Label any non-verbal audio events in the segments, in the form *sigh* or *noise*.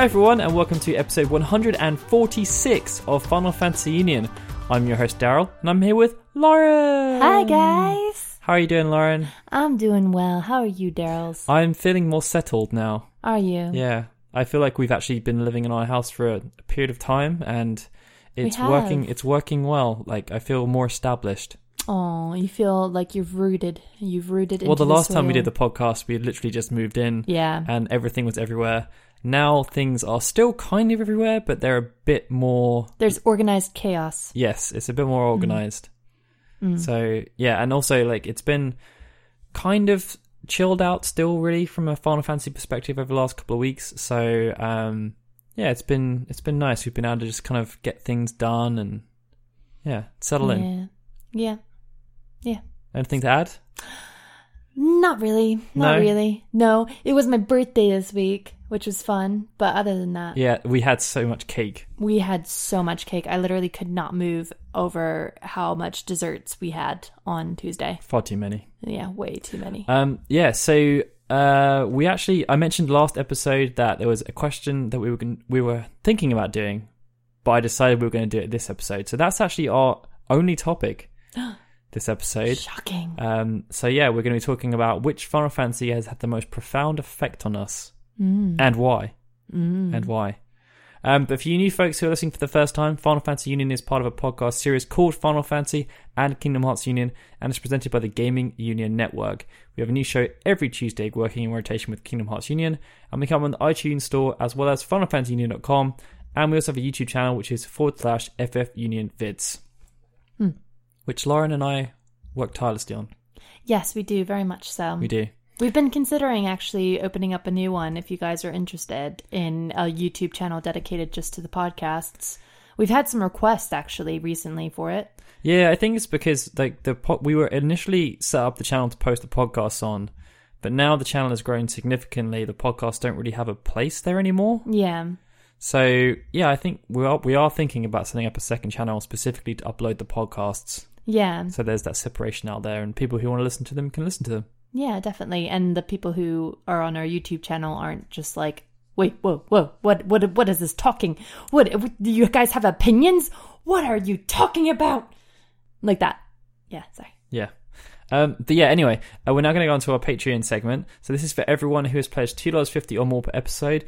Hi everyone, and welcome to episode 146 of Final Fantasy Union. I'm your host Daryl, and I'm here with Lauren. Hi guys. How are you doing, Lauren? I'm doing well. How are you, Daryls? I'm feeling more settled now. Are you? Yeah, I feel like we've actually been living in our house for a, a period of time, and it's have. working. It's working well. Like I feel more established. Oh, you feel like you've rooted. You've rooted. well, into the last time we did the podcast, we had literally just moved in, Yeah. and everything was everywhere. Now things are still kind of everywhere, but they're a bit more There's organized chaos. Yes, it's a bit more organized. Mm. So yeah, and also like it's been kind of chilled out still, really, from a Final Fantasy perspective over the last couple of weeks. So um, yeah, it's been it's been nice. We've been able to just kind of get things done and yeah, settle in. Yeah. Yeah. Anything to add? Not really. Not No? really. No. It was my birthday this week, which was fun. But other than that, Yeah, we had so much cake. we had so much cake. I literally could not move over how much desserts we had on Tuesday. Far too many. Yeah, way too many. Um, yeah, so uh, we actually I mentioned last episode that there was a question that we were gon- we were thinking about doing, but I decided we were going to do it this episode. So that's actually our only topic *gasps* this episode. Shocking. Um, so yeah, we're going to be talking about which Final Fantasy has had the most profound effect on us Mm. and why, Mm. and why. Um, but for you new folks who are listening for the first time, Final Fantasy Union is part of a podcast series called Final Fantasy and Kingdom Hearts Union, and it's presented by the Gaming Union Network. We have a new show every Tuesday, working in rotation with Kingdom Hearts Union, and we come on the iTunes Store as well as FinalFantasyUnion.com, and we also have a YouTube channel which is forward slash FF Union Vids, Hmm. which Lauren and I work tirelessly on. Yes, we do very much so. We do. We've been considering actually opening up a new one if you guys are interested in a YouTube channel dedicated just to the podcasts. We've had some requests actually recently for it. Yeah, I think it's because like the po- we were initially set up the channel to post the podcasts on, but now the channel has grown significantly. The podcasts don't really have a place there anymore. Yeah. So yeah, I think we are we are thinking about setting up a second channel specifically to upload the podcasts. Yeah. So there's that separation out there, and people who want to listen to them can listen to them. Yeah, definitely. And the people who are on our YouTube channel aren't just like, wait, whoa, whoa, what, what, what is this talking? What, what do you guys have opinions? What are you talking about? Like that. Yeah, sorry. Yeah. Um, but yeah, anyway, uh, we're now going to go on to our Patreon segment. So this is for everyone who has pledged two dollars fifty or more per episode,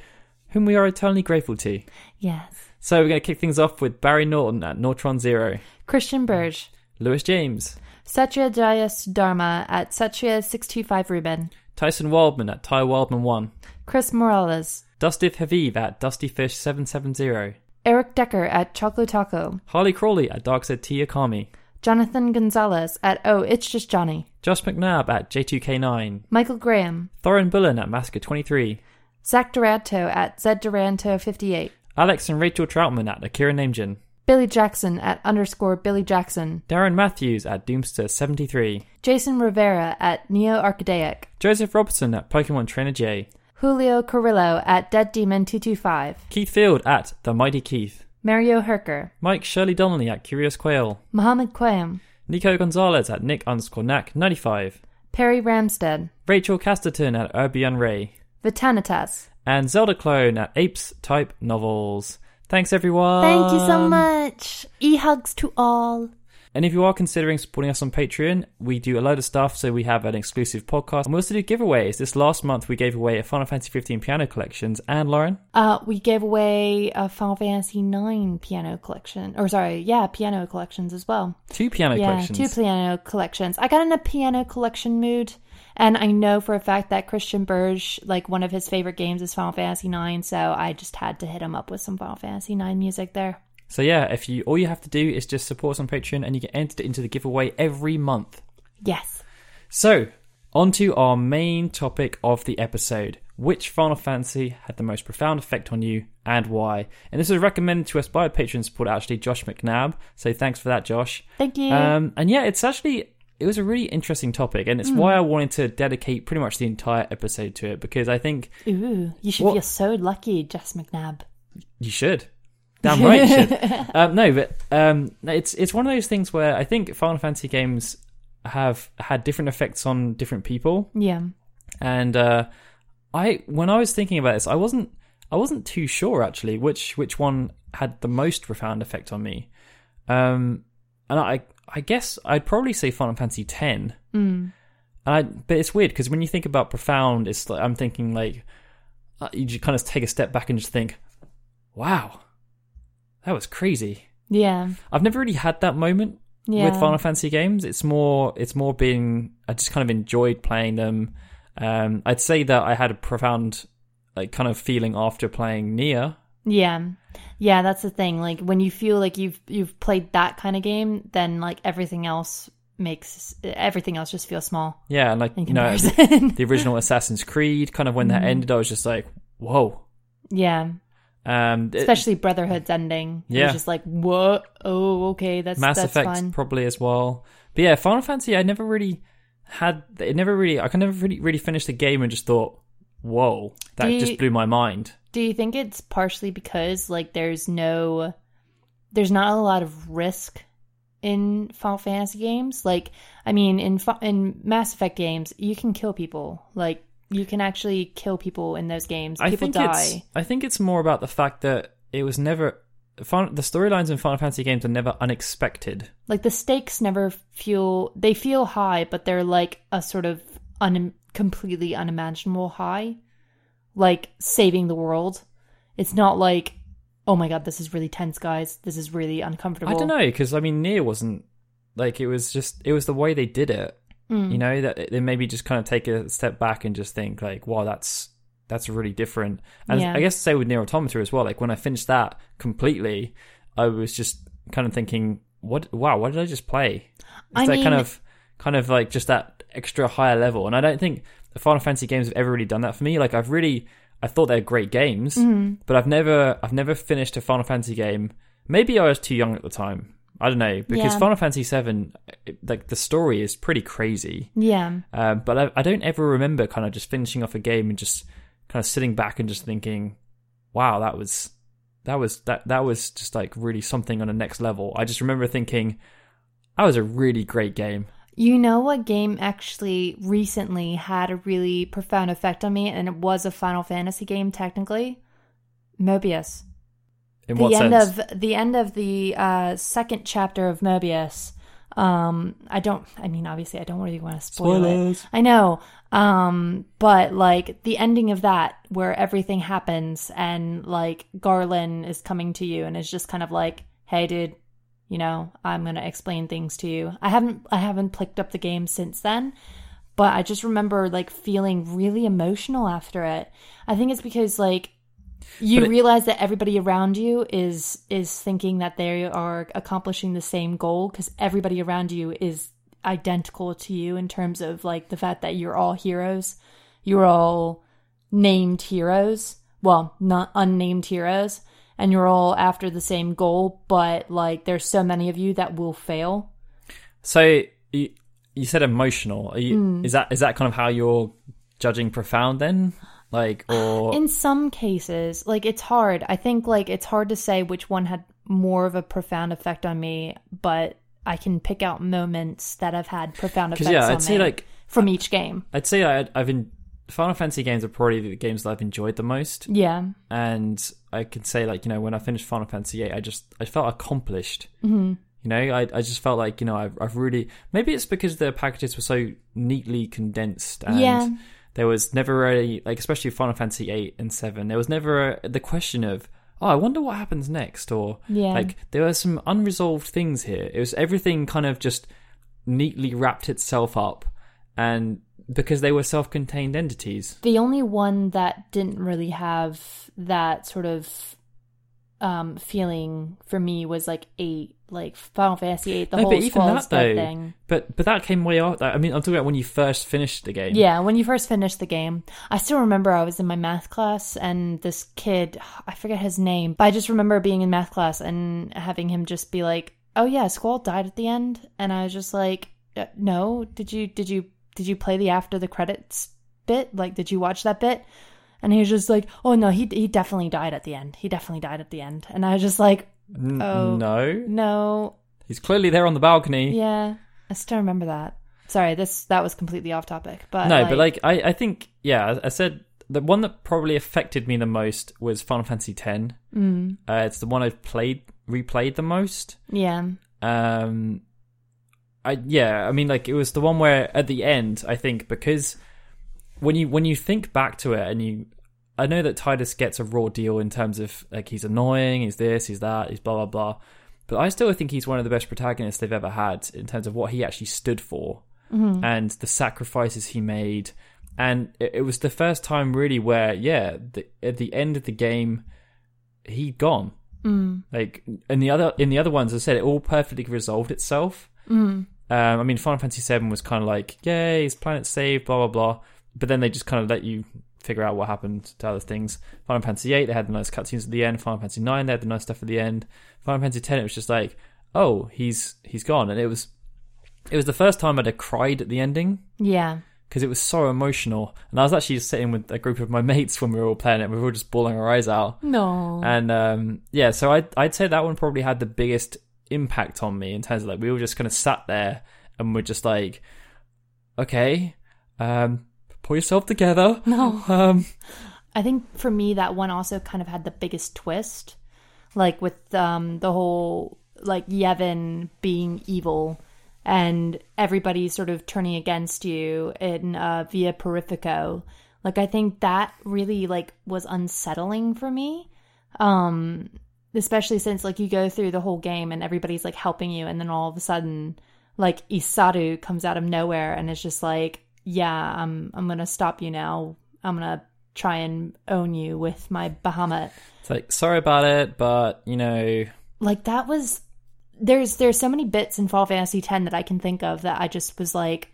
whom we are eternally grateful to. Yes. So we're going to kick things off with Barry Norton at Nortron Zero, Christian Burge. Lewis James, Satya Jayas Dharma at Satya625 Ruben. Tyson Waldman at Ty Waldman1. Chris Morales. Dusty Haviv at Dustyfish Seven Seven Zero, Eric Decker at Choco Taco. Harley Crawley at Darkseid T Akami, Jonathan Gonzalez at Oh, It's Just Johnny. Josh McNabb at J2K9, Michael Graham. Thorin Bullen at Masker 23, Zach Duranto at Zed Duranto 58. Alex and Rachel Troutman at Akira Namejin, Billy Jackson at underscore Billy Jackson. Darren Matthews at Doomster 73, Jason Rivera at Neo Archidaic. Joseph Robertson at Pokemon Trainer J, Julio Carrillo at Dead Demon 225. Keith Field at The Mighty Keith, Mario Herker. Mike Shirley Donnelly at Curious Quail, Mohammed Quam. Nico Gonzalez at Nick underscore Knack 95, Perry Ramstead. Rachel Casterton at Urbian Ray, Vitanitas. and Zelda Clone at Apes Type Novels. Thanks everyone. Thank you so much. E hugs to all. And if you are considering supporting us on Patreon, we do a load of stuff. So we have an exclusive podcast, and we also do giveaways. This last month, we gave away a Final Fantasy 15 piano collections. And Lauren, Uh, we gave away a Final Fantasy 9 piano collection, or sorry, yeah, piano collections as well. two piano yeah, collections. two piano collections. I got in a piano collection mood, and I know for a fact that Christian Burge, like one of his favorite games, is Final Fantasy IX. So I just had to hit him up with some Final Fantasy IX music there. so yeah, if you all you have to do is just support us on Patreon, and you get entered into the giveaway every month. Yes. So, on to our main topic of the episode. Which Final Fantasy had the most profound effect on you and why? And this was recommended to us by a Patreon supporter, actually, Josh McNabb. So thanks for that, Josh. Thank you. Um, and yeah, it's actually it was a really interesting topic, and it's why I wanted to dedicate pretty much the entire episode to it because I think Ooh, you should what- feel so lucky, Jess McNabb. you should. Damn right, you should. *laughs* um, no, but um, it's it's one of those things where I think Final Fantasy games have had different effects on different people. Yeah. And uh, I, when I was thinking about this, I wasn't, I wasn't too sure actually which which one had the most profound effect on me. Um, and I I guess I'd probably say Final Fantasy X. Mm. I, but it's weird because when you think about profound, it's like I'm thinking like uh, you just kind of take a step back and just think, wow, that was crazy. Yeah. I've never really had that moment Yeah. with Final Fantasy games. It's more it's more been I just kind of enjoyed playing them. Um, I'd say that I had a profound like kind of feeling after playing Nier. Yeah. Yeah, that's the thing. Like when you feel like you've you've played that kind of game, then like everything else makes everything else just feel small Yeah, and like you know the, original *laughs* Assassin's Creed, kind of when that Mhm. ended, I was just like, whoa. yeah. Um, it- Especially Brotherhood's ending. It Yeah. was just like, what? Oh, okay, that's Mass that's Effect fine. probably as well. But yeah, Final Fantasy, I never really had. It never really. I can never really really finish the game and just thought, whoa, that you- just blew my mind. Do you think it's partially because like there's no there's not a lot of risk in Final Fantasy games? Like I mean in in Mass Effect games, you can kill people. Like you can actually kill people in those games. I People think die. it's. I think it's more about the fact that it was never. The storylines in Final Fantasy games are never unexpected. Like the stakes never feel they feel high, but they're like a sort of un- completely unimaginable high. Like saving the world. It's not like, oh my god, this is really tense, guys. This is really uncomfortable. I don't know because I mean, Nier wasn't like it was just. It was the way they did it. Mm. you know that they maybe just kind of take a step back and just think like wow that's that's really different and Yeah. i guess say with Nier Automata as well like when i finished that completely i was just kind of thinking what wow what did i just play it's I that kind mean- of kind of like just that extra higher level and i don't think the final fantasy games have ever really done that for me like i've really i thought they're great games Mm-hmm. but i've never i've never finished a final fantasy game maybe i was too young at the time i don't know because Yeah. final fantasy 7 like the story is pretty crazy Yeah. um, but I, I don't ever remember kind of just finishing off a game and just kind of sitting back and just thinking, "Wow, that was that was that that was just like really something on a next level." I just remember thinking, "That was a really great game." You know what game actually recently had a really profound effect on me, and it was a Final Fantasy game technically? Mobius. In the end sense? of the end of the uh, second chapter of Mobius. Um, I don't. I mean, obviously, I don't really want to spoil it. I know. Um, but like the ending of that, where everything happens, and like Garland is coming to you, and is just kind of like, "Hey, dude, you know, I'm gonna explain things to you." I haven't. I haven't picked up the game since then. But I just remember like feeling really emotional after it. I think it's because like you it- realize that everybody around you is is thinking that they are accomplishing the same goal because everybody around you is identical to you in terms of like the fact that you're all heroes you're all named heroes well not unnamed heroes and you're all after the same goal but like there's so many of you that will fail So you, you said emotional. Are you, Hmm. Is that is that kind of how you're judging profound then? Like or in some cases like it's hard i think like it's hard to say which one had more of a profound effect on me but i can pick out moments that have had profound effects yeah, I'd say me like from each game I'd say I, I've been Final Fantasy games are probably the games that I've enjoyed the most. yeah and I can say like you know when I finished Final Fantasy VIII, I just I felt accomplished. hmm You know, I I just felt like you know I've, I've really maybe it's because the packages were so neatly condensed and Yeah. there was never really like especially Final Fantasy VIII and seven. There was never a, the question of oh I wonder what happens next or Yeah. like there were some unresolved things here. It was everything kind of just neatly wrapped itself up and because they were self-contained entities. the only one that didn't really have that sort of um feeling for me was like eight like final fantasy eight the No, whole but even that, though, thing But but that came way after. I mean, I'm talking about when you first finished the game. Yeah, when you first finished the game, I still remember I was in my math class and this kid, I forget his name, but I just remember being in math class and having him just be like, "Oh yeah, Squall died at the end," and I was just like, "Uh, "No, did you did you did you play the after the credits bit? Like, did you watch that bit?" And he was just like, "Oh no, he he definitely died at the end. He definitely died at the end." And I was just like, Oh. No, "No, he's clearly there on the balcony. yeah, I still remember that." Sorry, this that was completely off topic, but no, but like I, I think yeah, I, I said the one that probably affected me the most was Final Fantasy X. Mm. Uh, it's the one I've played replayed the most. Yeah. Um, I yeah, I mean, like it was the one where at the end, I think because when you when you think back to it and you, I know that Titus gets a raw deal in terms of like he's annoying, he's this, he's that, he's blah blah blah, but I still think he's one of the best protagonists they've ever had in terms of what he actually stood for and the sacrifices he made. And it, it was the first time really where, yeah, the, at the end of the game, he'd gone. Mm. Like in the other in the other ones, I said, it all perfectly resolved itself. Mm. Um, I mean, Final Fantasy VII was kind of like, yay, his planet saved, blah blah blah. But then they just kind of let you figure out what happened to other things. Final Fantasy VIII, they had the nice cutscenes at the end. Final Fantasy IX, they had the nice stuff at the end. Final Fantasy X, it was just like, oh, he's he's gone, and it was it was the first time I'd have cried at the ending Yeah. because it was so emotional. And I was actually sitting with a group of my *laughs* mates when we were all playing it. We were all just bawling our eyes out. No. And um, yeah, so I'd, I'd say that one probably had the biggest impact on me in terms of like we all just kind of sat there and we're just like, okay, um, pull yourself together. *laughs* no. Um, I think for me that one also kind of had the biggest twist, like with um the whole like Yevon being evil and everybody sort of turning against you in uh, Via Purifico. Like I think that really like was unsettling for me. Um especially since like you go through the whole game and everybody's like helping you and then all of a sudden like Isaaru comes out of nowhere and it's just like, yeah, I'm I'm going to stop you now. I'm going to try and own you with my Bahamut. it's like sorry about it, but you know, Like that was there's there's so many bits in Final Fantasy 10 that I can think of that I just was like,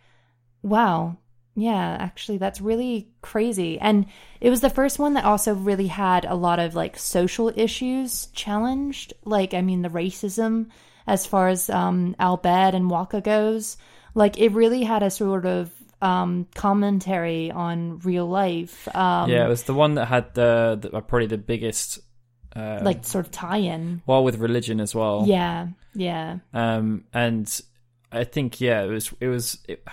wow, yeah, actually that's really crazy. And it was the first one that also really had a lot of like social issues challenged. Like I mean the racism as far as um Al Bhed and Wakka goes. Like it really had a sort of um commentary on real life. Um yeah, it was the one that had the, the probably the biggest, uh, like sort of tie-in. well, with religion as well. Yeah, yeah. um and i think yeah it was it was it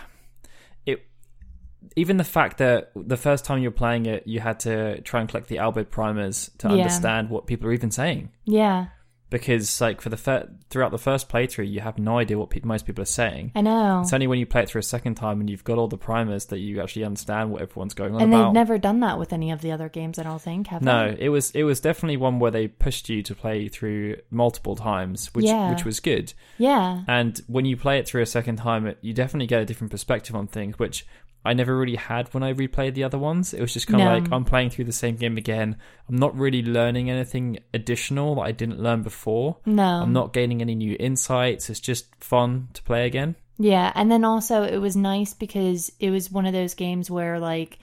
even the fact that the first time you're playing it you had to try and collect the Al Bhed primers to Yeah. understand what people are even saying Yeah, because like for the fir- throughout the first playthrough you have no idea what pe- most people are saying I know. it's only when you play it through a second time and you've got all the primers that you actually understand what everyone's going on and about they've never done that with any of the other games, I don't think, have no, they? it was it was definitely one where they pushed you to play through multiple times, which Yeah. which was good. Yeah. And when you play it through a second time, it, you definitely get a different perspective on things, which I never really had when I replayed the other ones. It was just kind of No. like I'm playing through the same game again. I'm not really learning anything additional that I didn't learn before. No. I'm not gaining any new insights. It's just fun to play again. Yeah, and then also it was nice because it was one of those games where like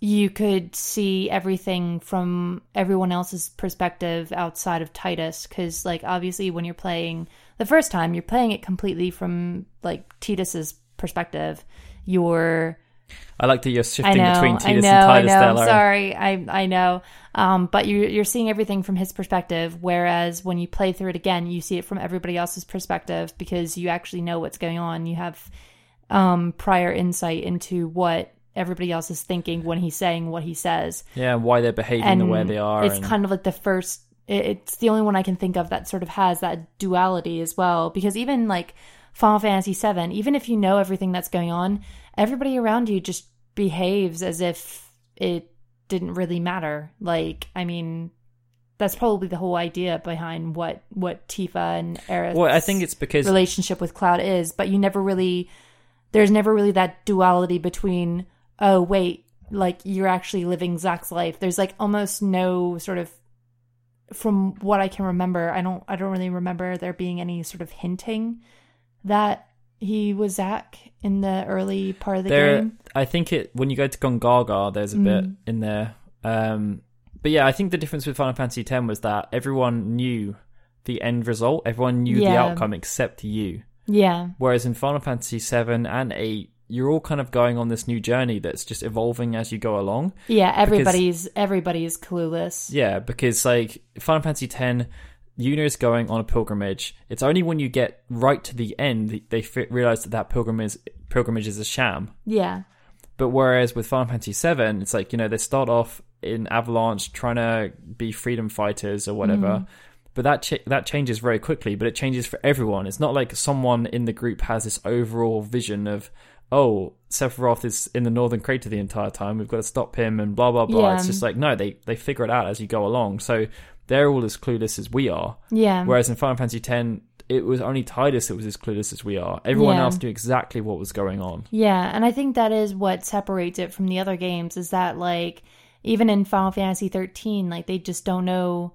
you could see everything from everyone else's perspective outside of Titus cuz like obviously when you're playing the first time you're playing it completely from like Titus's perspective. You're I like that you're shifting know, between Titus know, and Titus I know. there, I'm sorry, I I know. Um, but you're you're seeing everything from his perspective, whereas when you play through it again, you see it from everybody else's perspective because you actually know what's going on. You have um, prior insight into what everybody else is thinking when he's saying what he says, Yeah, and why they're behaving and the way they are. It's and- kind of like the first. It's the only one I can think of that sort of has that duality as well. Because even like Final Fantasy VII, even if you know everything that's going on, everybody around you just behaves as if it didn't really matter. Like, I mean, that's probably the whole idea behind what what Tifa and Aerith's well, I think it's because relationship with Cloud is, but you never really there's never really that duality between oh wait, like you're actually living Zack's life. There's like almost no sort of from what I can remember, I don't I don't really remember there being any sort of hinting that he was Zack in the early part of the there game. I think it when you go to Gongaga, there's a bit in there. Um, but yeah, I think the difference with Final Fantasy X was that everyone knew the end result. Everyone knew the outcome except you. Yeah. Whereas in Final Fantasy VII and eight, you're all kind of going on this new journey that's just evolving as you go along. Yeah, everybody's everybody's clueless. Yeah, because like Final Fantasy X, Yuna is going on a pilgrimage. It's only when you get right to the end that they fi- realize that that pilgrimage pilgrimage is a sham. Yeah. But whereas with Final Fantasy VII, it's like you know they start off in Avalanche trying to be freedom fighters or whatever. Mm-hmm. But that ch- that changes very quickly. But it changes for everyone. It's not like someone in the group has this overall vision of, oh, Sephiroth is in the Northern Crater the entire time. We've got to stop him and blah blah blah. Yeah. It's just like no, they they figure it out as you go along. So they're all as clueless as we are. Yeah. Whereas in Final Fantasy X, it was only Titus that was as clueless as we are. Everyone Yeah. else knew exactly what was going on. Yeah, and I think that is what separates it from the other games is that like even in Final Fantasy 13 like they just don't know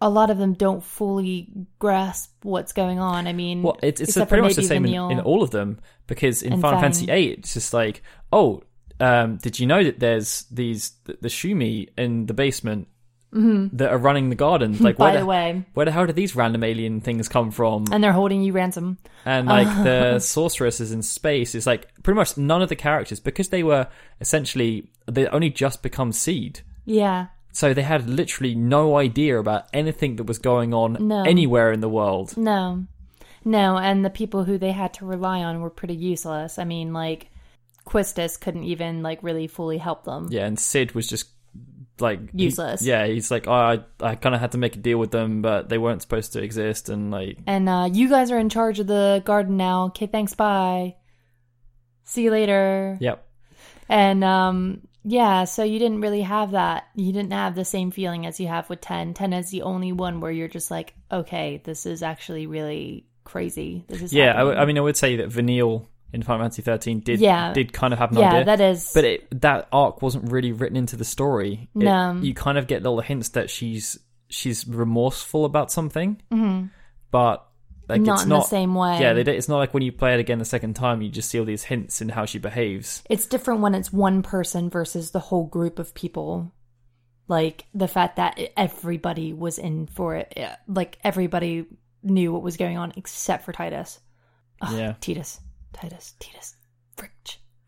a lot of them don't fully grasp what's going on. I mean, Well, it's, it's pretty much the same in, in all of them because in Final Fang. Fantasy VIII, it's just like, oh, um, did you know that there's these the, the Shumi in the basement that are running the garden? Like, Mm-hmm. by where the the, way, where the hell did these random alien things come from? and they're holding you ransom. and like the *laughs* sorceress is in space It's like pretty much none of the characters because they were essentially they only just become seed Yeah. so they had literally no idea about anything that was going on No. anywhere in the world No. No, and the people who they had to rely on were pretty useless. I mean, like Quistis couldn't even like really fully help them. yeah and Cid was just like he- Useless. yeah he's like oh, i i kind of had to make a deal with them but they weren't supposed to exist and like And uh, you guys are in charge of the garden now. Okay, thanks. Bye. See you later. yep And um, yeah, so you didn't really have that. You didn't have the same feeling as you have with 10. 10 is the only one where you're just like, okay, this is actually really crazy. This is yeah I, w- I mean i would say that vanille in final fantasy 13 did Yeah. did kind of have an yeah, idea that is. but it, that arc wasn't really written into the story. It- No. you kind of get little hints that she's she's remorseful about something, Hmm. but like Mm-hmm. not it's in not the same way. Yeah, they, it's not like when you play it again the second time, you just see all these hints in how she behaves. It's different when it's one person versus the whole group of people. Like the fact that everybody was in for it. Like everybody knew what was going on except for Titus. Ugh, Yeah. Titus. Titus. Titus. Frick.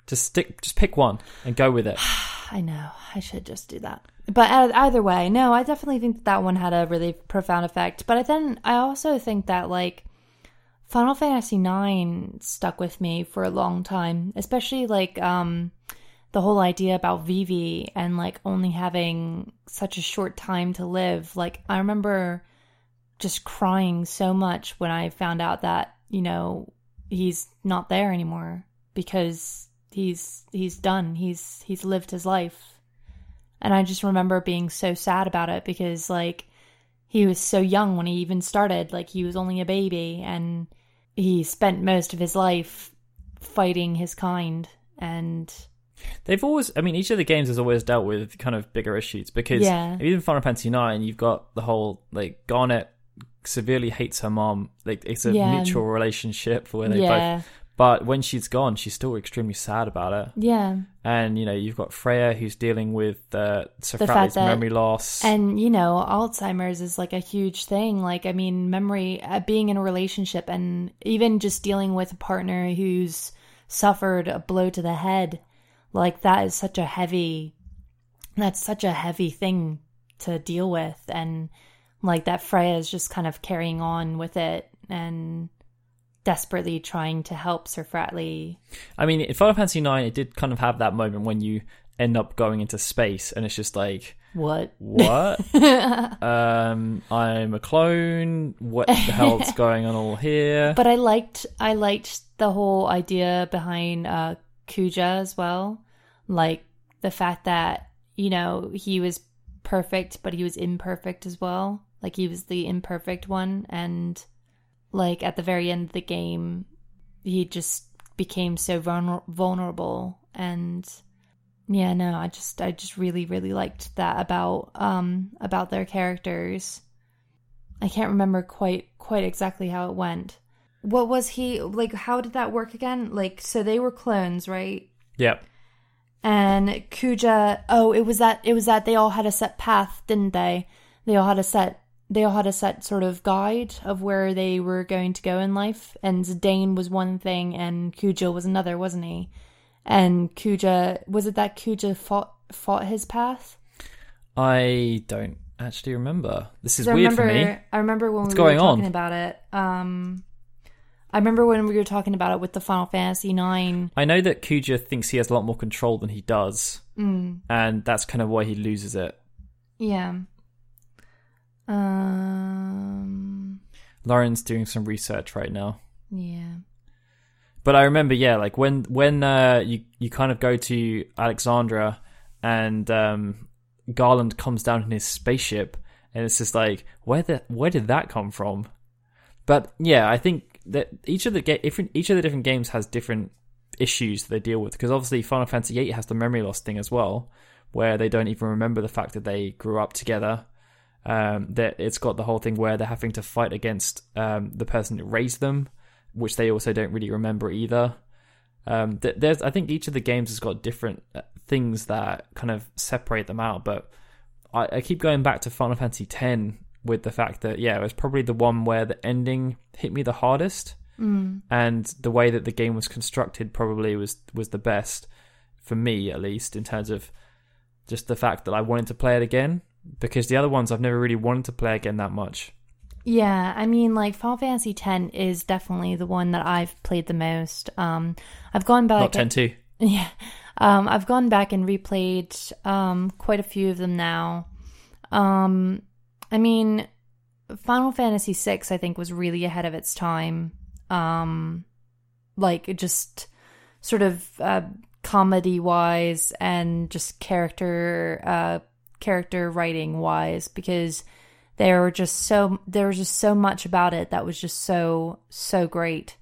Just stick, just pick one and go with it. *sighs* I know. I should just do that. But e- either way, no, I definitely think that, that one had a really profound effect. But then I also think that like Final Fantasy IX stuck with me for a long time, especially like um the whole idea about Vivi and like only having such a short time to live. Like I remember just crying so much when I found out that, you know, he's not there anymore because he's he's done. He's he's lived his life. And I just remember being so sad about it because like he was so young when he even started, like he was only a baby and he spent most of his life fighting his kind and They've always, I mean, each of the games has always dealt with kind of bigger issues because Yeah. even Final Fantasy IX, you've got the whole like Garnet severely hates her mom. Like it's a Yeah. mutual relationship where they yeah. both. But when she's gone, she's still extremely sad about it. Yeah. And you know, you've got Freya who's dealing with uh, Sir The fact that- memory loss. And you know, Alzheimer's is like a huge thing. Like, I mean, memory, uh, being in a relationship, and even just dealing with a partner who's suffered a blow to the head, like that is such a heavy. That's such a heavy thing to deal with, and like that Freya is just kind of carrying on with it and desperately trying to help Sir Fratley. I mean, in Final Fantasy IX, it did kind of have that moment when you end up going into space, and it's just like, What? what? *laughs* um, I'm a clone. What the hell's *laughs* going on all here? But I liked I liked the whole idea behind uh Kuja as well. Like the fact that, you know, he was perfect but he was imperfect as well. Like he was the imperfect one and like at the very end of the game he just became so vulner- vulnerable and yeah, no, I just I just really really liked that about um about their characters. I can't remember quite quite exactly how it went. What was he like how did that work again? Like so they were clones, right? Yep. And Kuja, oh, it was that it was that they all had a set path, didn't they? They all had a set they all had a set sort of guide of where they were going to go in life. And Zidane was one thing and Kuja was another, wasn't he? And Kuja was it that Kuja fought fought his path? I don't actually remember. This is weird remember, for me. I remember when What's we were going on? talking about it. Um, I remember when we were talking about it with the Final Fantasy Nine. I know that Kuja thinks he has a lot more control than he does, Mm, and that's kind of why he loses it. yeah. Um. Lauren's doing some research right now. Yeah. But I remember, yeah, like when when uh, you you kind of go to Alexandria and um, Garland comes down in his spaceship, and it's just like, where the where did that come from? But yeah, I think that each of the ga- different each of the different games has different issues that they deal with because obviously Final Fantasy VIII has the memory loss thing as well, where they don't even remember the fact that they grew up together. Um, that it's got the whole thing where they're having to fight against um, the person that raised them, which they also don't really remember either. Um, th- there's, I think each of the games has got different uh, things that kind of separate them out, but I, I keep going back to Final Fantasy X with the fact that yeah, it was probably the one where the ending hit me the hardest, Mm. and the way that the game was constructed probably was was the best for me at least in terms of just the fact that I wanted to play it again because the other ones I've never really wanted to play again that much. Yeah, I mean, like Final Fantasy X is definitely the one that I've played the most. Um, I've gone back. Not ten two. *laughs* Yeah. Um, I've gone back and replayed um, quite a few of them now. Um, I mean, Final Fantasy VI, I think, was really ahead of its time. Um, like, just sort of uh, comedy wise and just character uh, character writing wise because there were just so there was just so much about it that was just so so great.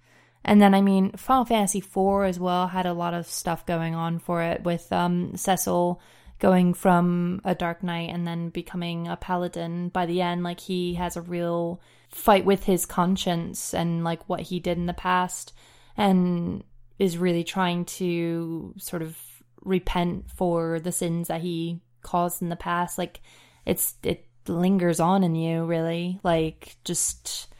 And then I mean Final Fantasy IV as well had a lot of stuff going on for it with um Cecil going from a dark knight and then becoming a paladin by the end like he has a real fight with his conscience and like what he did in the past and is really trying to sort of repent for the sins that he caused in the past like it's it lingers on in you really. Like just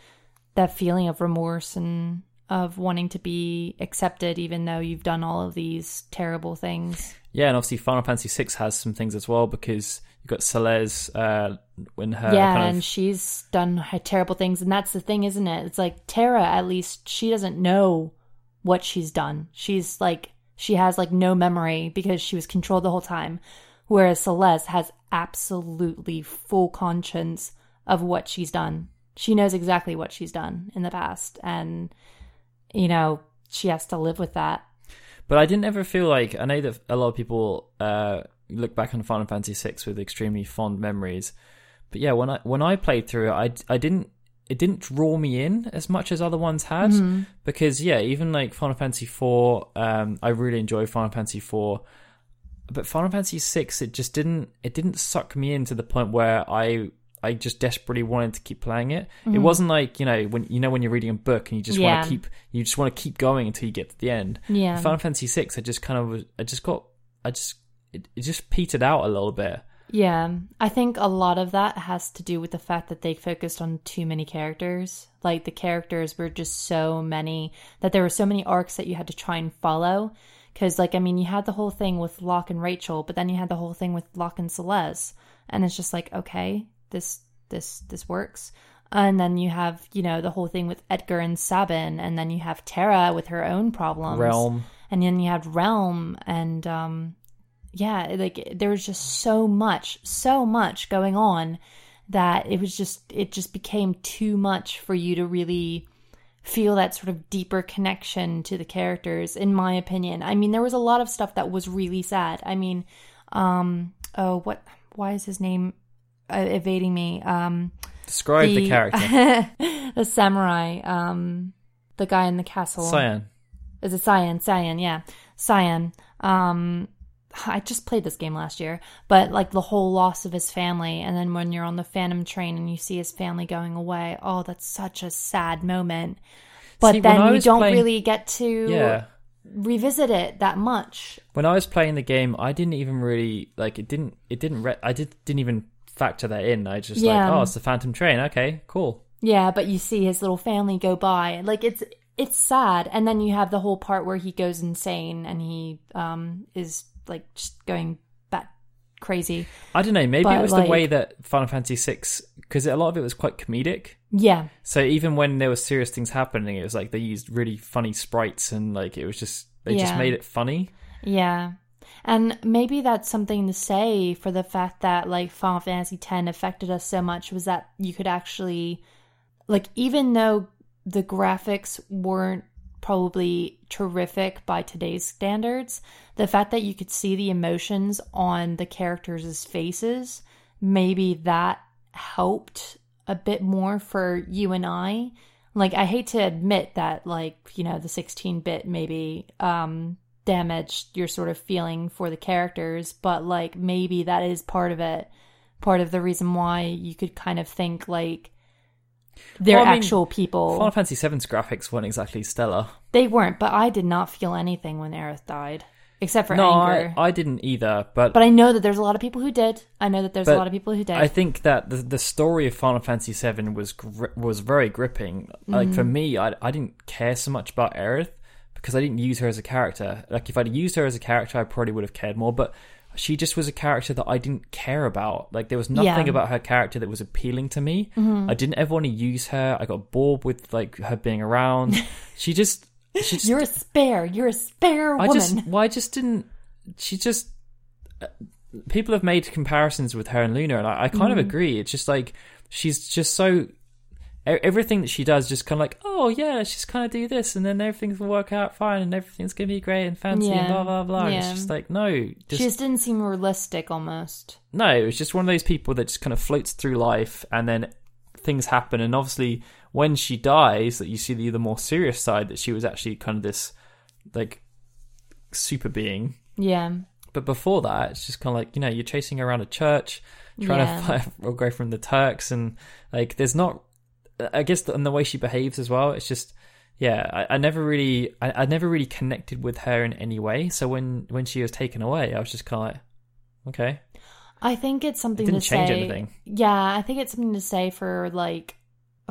that feeling of remorse and of wanting to be accepted even though you've done all of these terrible things. Yeah, and obviously Final Fantasy VI has some things as well because you've got Celeste uh, when her yeah kind and she's done her terrible things and that's the thing isn't it? It's like Terra at least she doesn't know what she's done. She's like she has like no memory because she was controlled the whole time whereas celeste has absolutely full conscience of what she's done she knows exactly what she's done in the past and you know she has to live with that But I didn't ever feel like I know that a lot of people uh, look back on Final Fantasy VI with extremely fond memories. But yeah, when I when I played through it, I I didn't it didn't draw me in as much as other ones had because yeah, even like Final Fantasy IV, um, I really enjoyed Final Fantasy IV. But Final Fantasy VI, it just didn't it didn't suck me in to the point where I I just desperately wanted to keep playing it. It mm. wasn't like you know when you know when you're reading a book and you just Yeah. want to keep you just want to keep going until you get to the end. Yeah. Final Fantasy VI, I just kind of I just got I just it, it just petered out a little bit. Yeah, I think a lot of that has to do with the fact that they focused on too many characters. Like the characters were just so many that there were so many arcs that you had to try and follow. Because, like, I mean, you had the whole thing with Locke and Rachel, but then you had the whole thing with Locke and Celeste, and it's just like, okay, this this this works. And then you have, you know, the whole thing with Edgar and Sabin, and then you have Terra with her own problems Relm. and then you had Relm and um yeah like there was just so much so much going on that it was just it just became too much for you to really feel that sort of deeper connection to the characters in my opinion i mean there was a lot of stuff that was really sad i mean um oh what why is his name uh, evading me um Describe the, character. *laughs* the samurai um the guy in the castle Cyan. is it Cyan? Cyan, yeah. Cyan. Um *sighs* I just played this game last year, but like the whole loss of his family and then when you're on the Phantom train and you see his family going away, oh that's such a sad moment. But See, then you don't playing- really get to Yeah. revisit it that much. When I was playing the game, I didn't even really like it. Didn't it? Didn't re- I did didn't even factor that in. I just Yeah. like, oh, it's the Phantom Train. Okay, cool. Yeah, but you see his little family go by. Like it's it's sad. And then you have the whole part where he goes insane and he um is like just going bat crazy. I don't know. Maybe But, it was the way that Final Fantasy VI, because a lot of it was quite comedic. Yeah, So even when there were serious things happening, it was like they used really funny sprites and like it was just they just made it funny. yeah. And maybe that's something to say for the fact that like Final Fantasy X affected us so much was that you could actually like even though the graphics weren't probably terrific by today's standards, the fact that you could see the emotions on the characters' faces, maybe that helped a bit more for you and I. Like I hate to admit that like, you know, the 16-bit maybe um damaged your sort of feeling for the characters, but like maybe that is part of it. Part of the reason why you could kind of think like they're Well, I mean, actual people. Final Fantasy VII's graphics weren't exactly stellar. They weren't, but I did not feel anything when Aerith died, except for no, anger. I, I didn't either. But, but I know that there's a lot of people who did. I know that there's a lot of people who did. I think that the the story of Final Fantasy VII was gri- was very gripping. Like Mm. for me, I I didn't care so much about Aerith because I didn't use her as a character. Like if I'd used her as a character, I probably would have cared more. But she just was a character that I didn't care about. Like there was nothing Yeah. Mm-hmm. about her character that was appealing to me. I didn't ever want to use her. I got bored with like her being around. *laughs* she just she just You're a spare. You're a spare I woman. just, well, I just didn't. She just. uh, People have made comparisons with her and Luna, and I, I kind Mm. of agree. It's just like she's just so. Everything that she does, just kind of like, oh yeah, let's just kind of do this, and then everything will work out fine, and everything's gonna be great and fancy, and Yeah. blah blah blah. And it's just like, no, just she just didn't seem realistic almost. no. it was just one of those people that just kind of floats through life, and then things happen, and obviously when she dies, that you see the the more serious side that she was actually kind of this like super being Yeah. but before that, it's just kind of like you know you're chasing around a church, trying Yeah. to fight away from the Turks, and like there's not. I guess the, and the way she behaves as well. It's just yeah. I, I never really, I, I never really connected with her in any way. So when when she was taken away, I was just kind of like, okay, I think it's something didn't to change say. anything. Yeah, I think it's something to say for like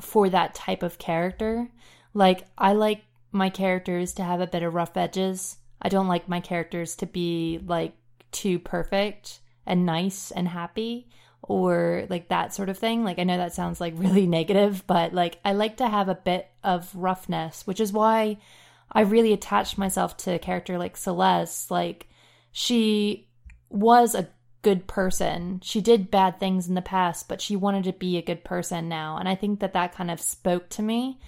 for that type of character. Like I like my characters to have a bit of rough edges. I don't like my characters to be like too perfect and nice and happy or like that sort of thing. Like I know that sounds like really *laughs* negative, but like I like to have a bit of roughness, which is why I really attached myself to a character like Celeste. Like she was a good person. She did bad things in the past, but she wanted to be a good person now. And I think that that kind of spoke to me.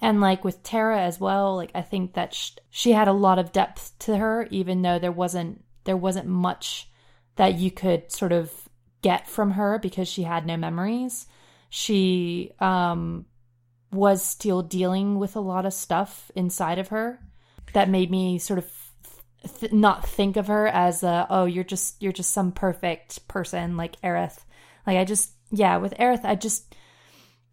And like with Terra as well, like I think that sh- she had a lot of depth to her, even though there wasn't there wasn't much that you could sort of get from her because she had no memories. She um was still dealing with a lot of stuff inside of her that made me sort of th- not think of her as a oh you're just you're just some perfect person like Aerith. Like I just yeah with Aerith I just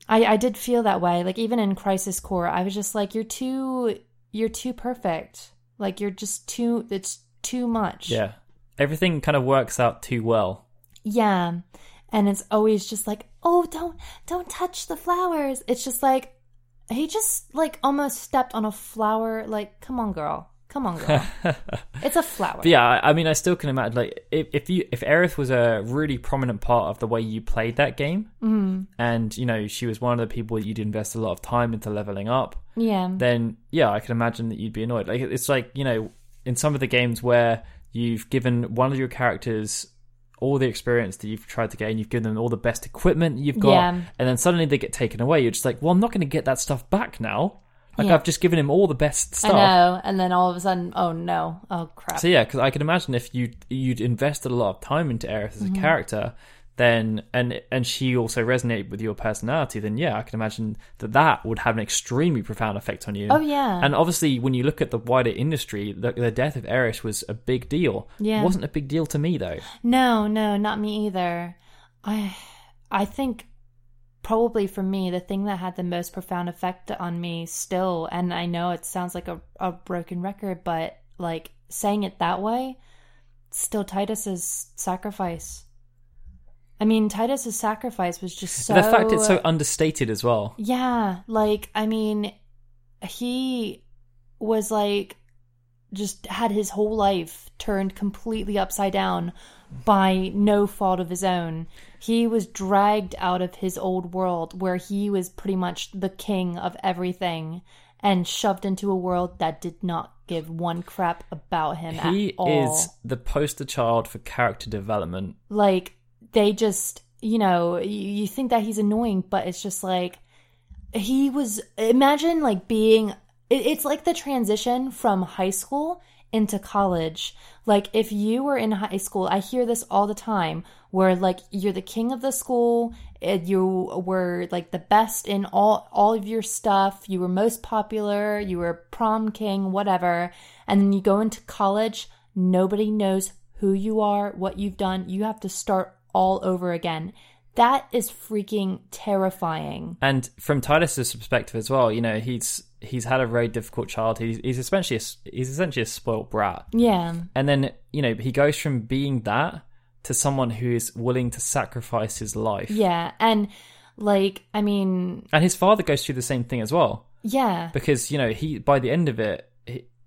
I I did feel that way. Like even in Crisis Core I was just like you're too you're too perfect. Like you're just too it's too much. Yeah, everything kind of works out too well. Yeah. And it's always just like, "Oh, don't don't touch the flowers." It's just like he just like almost stepped on a flower. Like, come on, girl. Come on, girl. *laughs* it's a flower. But yeah, I mean, I still can imagine like if, if you if Aerith was a really prominent part of the way you played that game, Mm. and you know she was one of the people that you'd invest a lot of time into leveling up, Yeah. then yeah, I can imagine that you'd be annoyed. Like it's like you know in some of the games where you've given one of your characters all the experience that you've tried to gain, you've given them all the best equipment you've got, Yeah. and then suddenly they get taken away. You're just like, well, I'm not going to get that stuff back now. Like Yeah. I've just given him all the best I stuff. know. And then all of a sudden, oh no. Oh crap. So yeah, because I can imagine if you you'd invested a lot of time into Aerith as a Mm-hmm. character, then and and she also resonated with your personality, then yeah, I can imagine that that would have an extremely profound effect on you. oh yeah. And obviously, when you look at the wider industry, the, the death of Aerith was a big deal. Yeah. It wasn't a big deal to me though. No, no, not me either. I I think probably for me the thing that had the most profound effect on me still and I know it sounds like a, a broken record, but like saying it that way, still Titus's sacrifice. I mean Titus's sacrifice was just so the fact it's so understated as well. Yeah, like I mean, he was like just had his whole life turned completely upside down by no fault of his own. He was dragged out of his old world where he was pretty much the king of everything and shoved into a world that did not give one crap about him He at all. is the poster child for character development. like they just you know you, you think that he's annoying but it's just like he was imagine like being it, it's like the transition from high school into college. Like if you were in high school i hear this all the time where like you're the king of the school you were like the best in all all of your stuff. You were most popular. You were prom king whatever. And then you go into college. Nobody knows who you are what you've done. You have to start all over again that is freaking terrifying And from Tidus's perspective as well, you know, he's he's had a very difficult childhood. He's, he's essentially a, he's essentially a spoiled brat. yeah And then, you know, he goes from being that to someone who is willing to sacrifice his life. yeah and like i mean And his father goes through the same thing as well. yeah Because, you know, he by the end of it,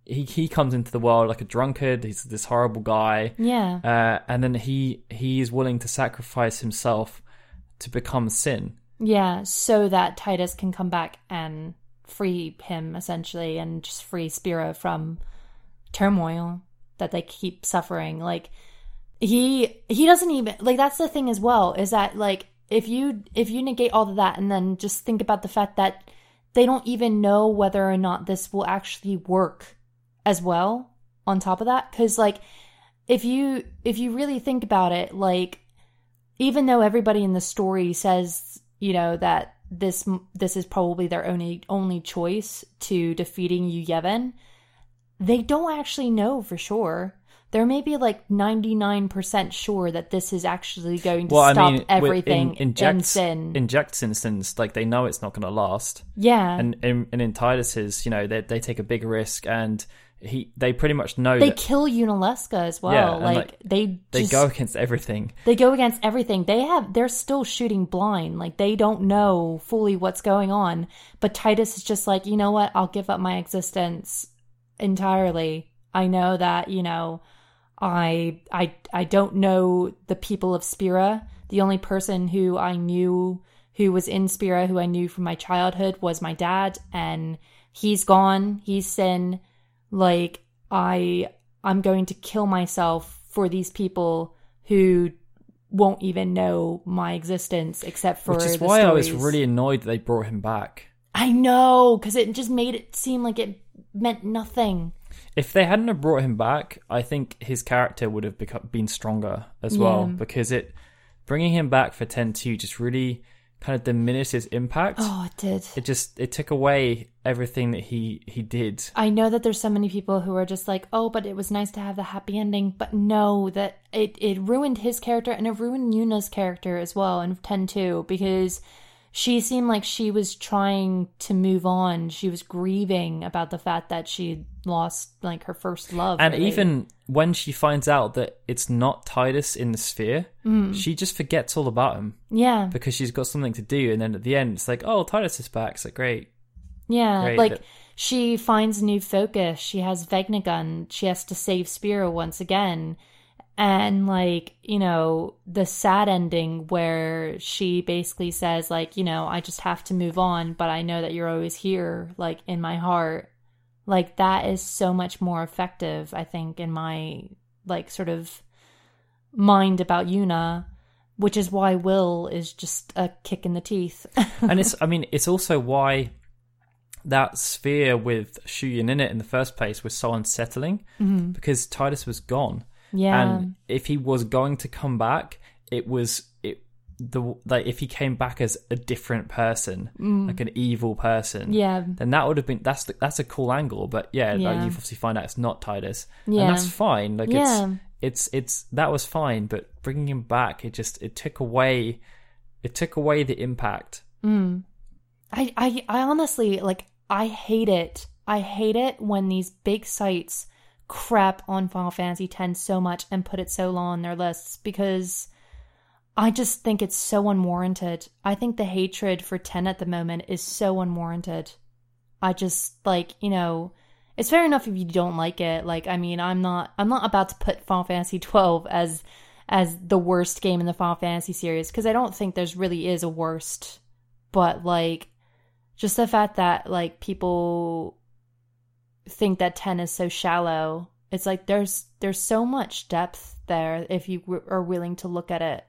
he he, comes into the world like a drunkard. He's this horrible guy. yeah Uh, and then he he is willing to sacrifice himself to become sin. Yeah, so that Tidus can come back and free him essentially and just free Spira from turmoil that they keep suffering. Like he he doesn't even like that's the thing as well is that like if you if you negate all of that and then just think about the fact that they don't even know whether or not this will actually work as well on top of that cuz like if you if you really think about it like even though everybody in the story says you know that this this is probably their only only choice to defeating Yu Yevon, they don't actually know for sure. There may be like ninety nine percent sure that this is actually going to Well, stop I mean, everything in, in, in, sin. in Jecht's instance, like they know it's not going to last. yeah, and in, and in Tidus's, you know, they they take a big risk, and he they pretty much know they that kill Yunalesca as well. Yeah, like, like, they they just, go against everything. they go against everything. They have they're still shooting blind. Like they don't know fully what's going on. But Tidus is just like, you know what? I'll give up my existence entirely. I know that, you know, I I I don't know the people of Spira. The only person who I knew who was in Spira who I knew from my childhood was my dad and he's gone. He's sin. Like I I'm going to kill myself for these people who won't even know my existence except for Which is why I was really annoyed that they brought him back. I know because it just made it seem like it meant nothing. If they hadn't have brought him back, I think his character would have become been stronger as well Yeah. because it bringing him back for 10-2 just really kind of diminished his impact. Oh, it did. It just it took away everything that he he did. I know that there's so many people who are just like, oh, but it was nice to have the happy ending. But no, that it, it ruined his character and it ruined Yuna's character as well in 10 2 because she seemed like she was trying to move on. She was grieving about the fact that she lost like her first love. And really. even when she finds out that it's not Tidus in the sphere, Mm. she just forgets all about him yeah, because she's got something to do. And then at the end, it's like, oh, Tidus is back. It's like, great. Yeah, Right, like she finds new focus. She has Vegnagun. She has to save Spira once again. And like, you know, the sad ending where she basically says like, you know, I just have to move on, but I know that you're always here like in my heart. Like that is so much more effective, I think, in my like sort of mind about Yuna, which is why Will is just a kick in the teeth. *laughs* and it's, I mean, it's also why that sphere with Shuyin in it in the first place was so unsettling mm-hmm. because Tidus was gone. Yeah. And if he was going to come back, it was it the like if he came back as a different person, like an evil person. Mm. yeah. Then that would have been that's the, that's a cool angle, but yeah, like Yeah. you obviously find out it's not Tidus, Yeah. and that's fine. Like Yeah. it's it's it's that was fine, but bringing him back, it just it took away it took away the impact. I, I I honestly like I hate it. I hate it when these big sites crap on Final Fantasy X so much and put it so low on their lists because I just think it's so unwarranted. I think the hatred for 10 at the moment is so unwarranted. I just like, you know, it's fair enough if you don't like it. Like, I mean, I'm not I'm not about to put Final Fantasy *laughs* 12 as as the worst game in the Final Fantasy series because I don't think there's really is a worst. But like, just the fact that like people think that 10 is so shallow, it's like there's there's so much depth there if you w- are willing to look at it.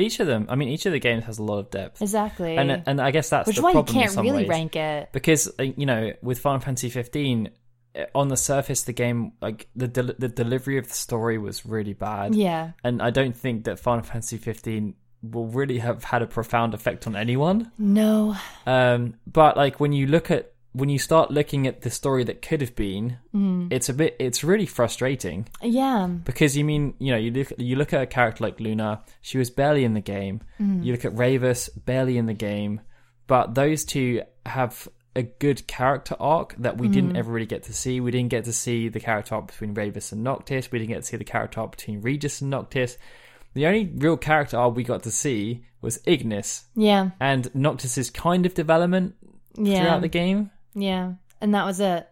Each of them, I mean, each of the games has a lot of depth, Exactly. and and I guess that's Which the why you can't some really ways. rank it. because uh, you know with Final Fantasy 15 uh, on the surface the game like the del- the delivery of the story was really bad Yeah. and I don't think that Final Fantasy 15 will really have had a profound effect on anyone No. um but like when you look at when you start looking at the story that could have been Mm. it's a bit it's really frustrating Yeah. because you mean you know you look you look at a character like Luna she was barely in the game Mm. you look at Ravus barely in the game but those two have a good character arc that we didn't Mm. ever really get to see we didn't get to see the character arc between Ravus and Noctis we didn't get to see the character arc between Regis and Noctis the only real character arc we got to see was Ignis Yeah. and Noctis's kind of development Yeah. throughout the game Yeah, and that was it.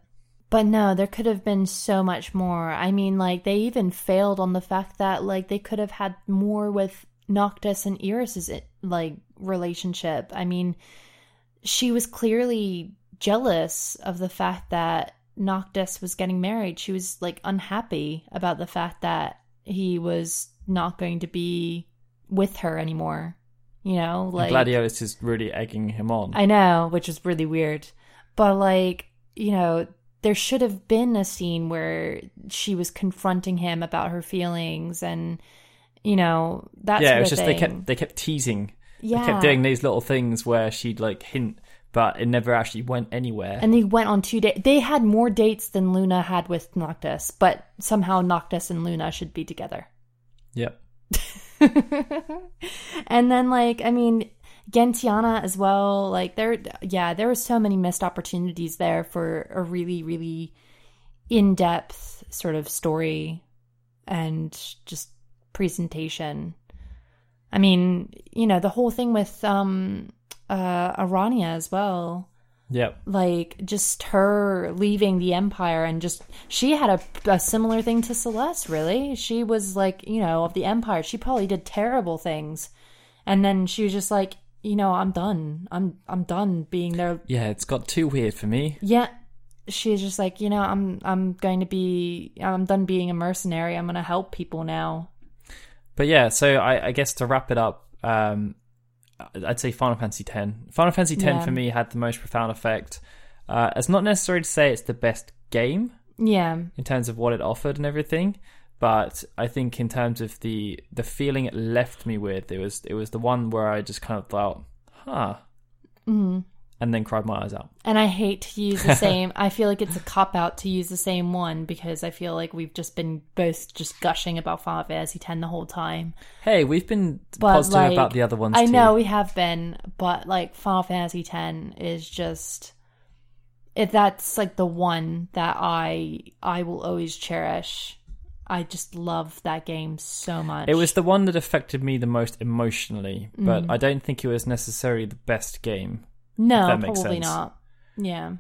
But no, there could have been so much more. I mean, like they even failed on the fact that like they could have had more with Noctis and Iris's eh, like relationship. I mean, she was clearly jealous of the fact that Noctis was getting married. She was like unhappy about the fact that he was not going to be with her anymore. You know, like Gladiolus is really egging him on I know, which is really weird. But like, you know, there should have been a scene where she was confronting him about her feelings and you know, that yeah sort it was just they kept they kept teasing yeah. They kept doing these little things where she'd like hint, but it never actually went anywhere. and they went on two dates. They had more dates than Luna had with Noctis, but somehow Noctis and Luna should be together. yep. *laughs* and then like I mean Gentiana as well. Like there yeah there were so many missed opportunities there for a really really in-depth sort of story and just presentation. I mean you know the whole thing with um uh Aranea as well. Yep. like just her leaving the empire and just she had a, a similar thing to celeste really. She was like you know of the empire. She probably did terrible things. And then she was just like you know i'm done i'm i'm done being there Yeah, it's got too weird for me. yeah she's just like you know i'm i'm going to be i'm done being a mercenary i'm going to help people now But yeah, so I, I guess to wrap it up, um, I'd say Final Fantasy X. Final Fantasy X Yeah. for me had the most profound effect. Uh, it's not necessary to say it's the best game yeah in terms of what it offered and everything, but I think in terms of the the feeling it left me with, it was it was the one where I just kind of thought, huh, mm. and then cried my eyes out. And I hate to use the *laughs* same. I feel like it's a cop out to use the same one because I feel like we've just been both just gushing about Final Fantasy X the whole time. Hey, we've been But positive like, about the other ones I too. know we have been, but like Final Fantasy X is just if that's like the one that I I will always cherish. I just love that game so much. It was the one that affected me the most emotionally, but Mm. I don't think it was necessarily the best game. No, probably sense. not. Yeah.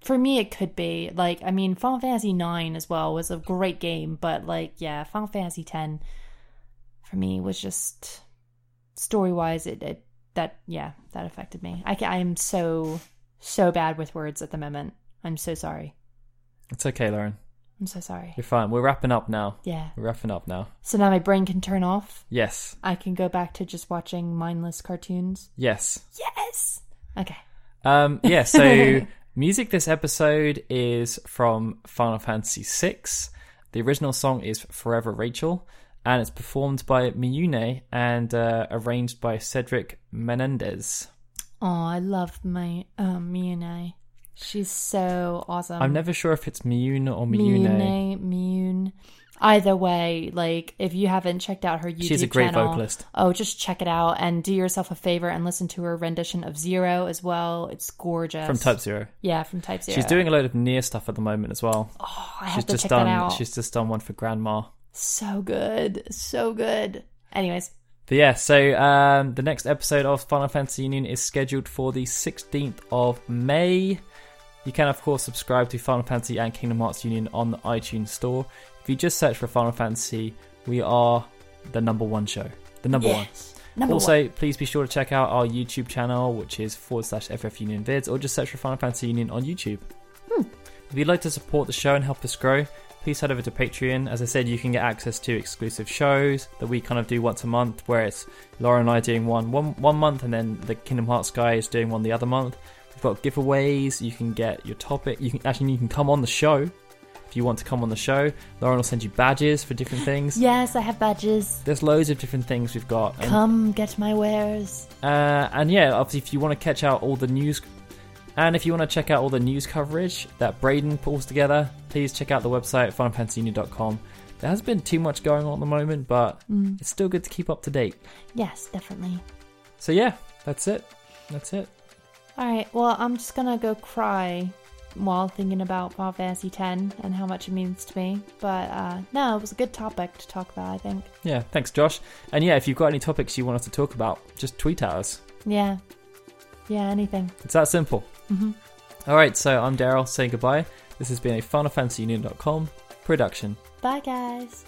For me, it could be. Like, I mean, Final Fantasy IX as well was a great game, but, like, yeah, Final Fantasy X for me was just story wise, it, it, that, yeah, that affected me. I, I'm so, so bad with words at the moment. I'm so sorry. It's okay, Lauren. I'm so sorry. You're fine. We're wrapping up now. Yeah. We're wrapping up now. So now my brain can turn off. Yes. I can go back to just watching mindless cartoons. Yes. Yes! Okay. Um, yeah, *laughs* so music this episode is from Final Fantasy VI. The original song is Forever Rachel, and it's performed by Miyune and uh, arranged by Cedric Menendez. Oh, I love my um Miyune. She's so awesome. I'm never sure if it's Miyune or Miyune. Miyune, Miyune. Either way, like if you haven't checked out her YouTube She's a great channel, vocalist. oh, just check it out and do yourself a favor and listen to her rendition of Zero as well. It's gorgeous. From Type Zero. yeah, from Type Zero. She's doing a load of Nier stuff at the moment as well. Oh, I she's have to just check done that out. she's just done one for Grandma. So good, so good. Anyways, But yeah, so um, the next episode of Final Fantasy Union is scheduled for the 16th of May. You can, of course, subscribe to Final Fantasy and Kingdom Hearts Union on the iTunes Store. If you just search for Final Fantasy, we are the number one show. The number one. Number also, one. please be sure to check out our YouTube channel, which is forward slash FF Union Vids, or just search for Final Fantasy Union on YouTube. Hmm. If you'd like to support the show and help us grow, please head over to Patreon. As I said, you can get access to exclusive shows that we kind of do once a month, where it's Laura and I doing one one, one month, and then the Kingdom Hearts guy is doing one the other month. We've got giveaways. You can get your topic. You can actually you can come on the show if you want to come on the show. Lauren will send you badges for different things. Yes, I have badges. There's loads of different things we've got. and- Come get my wares. uh, and yeah, obviously, if you want to catch out all the news, and if you want to check out all the news coverage that Braden pulls together, please check out the website FinalFantasyUnion.com. There hasn't been too much going on at the moment, but Mm. it's still good to keep up to date. Yes, definitely. So yeah, that's it. That's it. All right. Well, I'm just gonna go cry while thinking about Final Fantasy X and how much it means to me. But uh, no, it was a good topic to talk about. I think. Yeah, thanks, Josh. And yeah, if you've got any topics you want us to talk about, just tweet at us. Yeah. Yeah. Anything. It's that simple. hmm All right, so I'm Daryl saying goodbye. This has been a FinalFantasyUnion.com production. Bye, guys.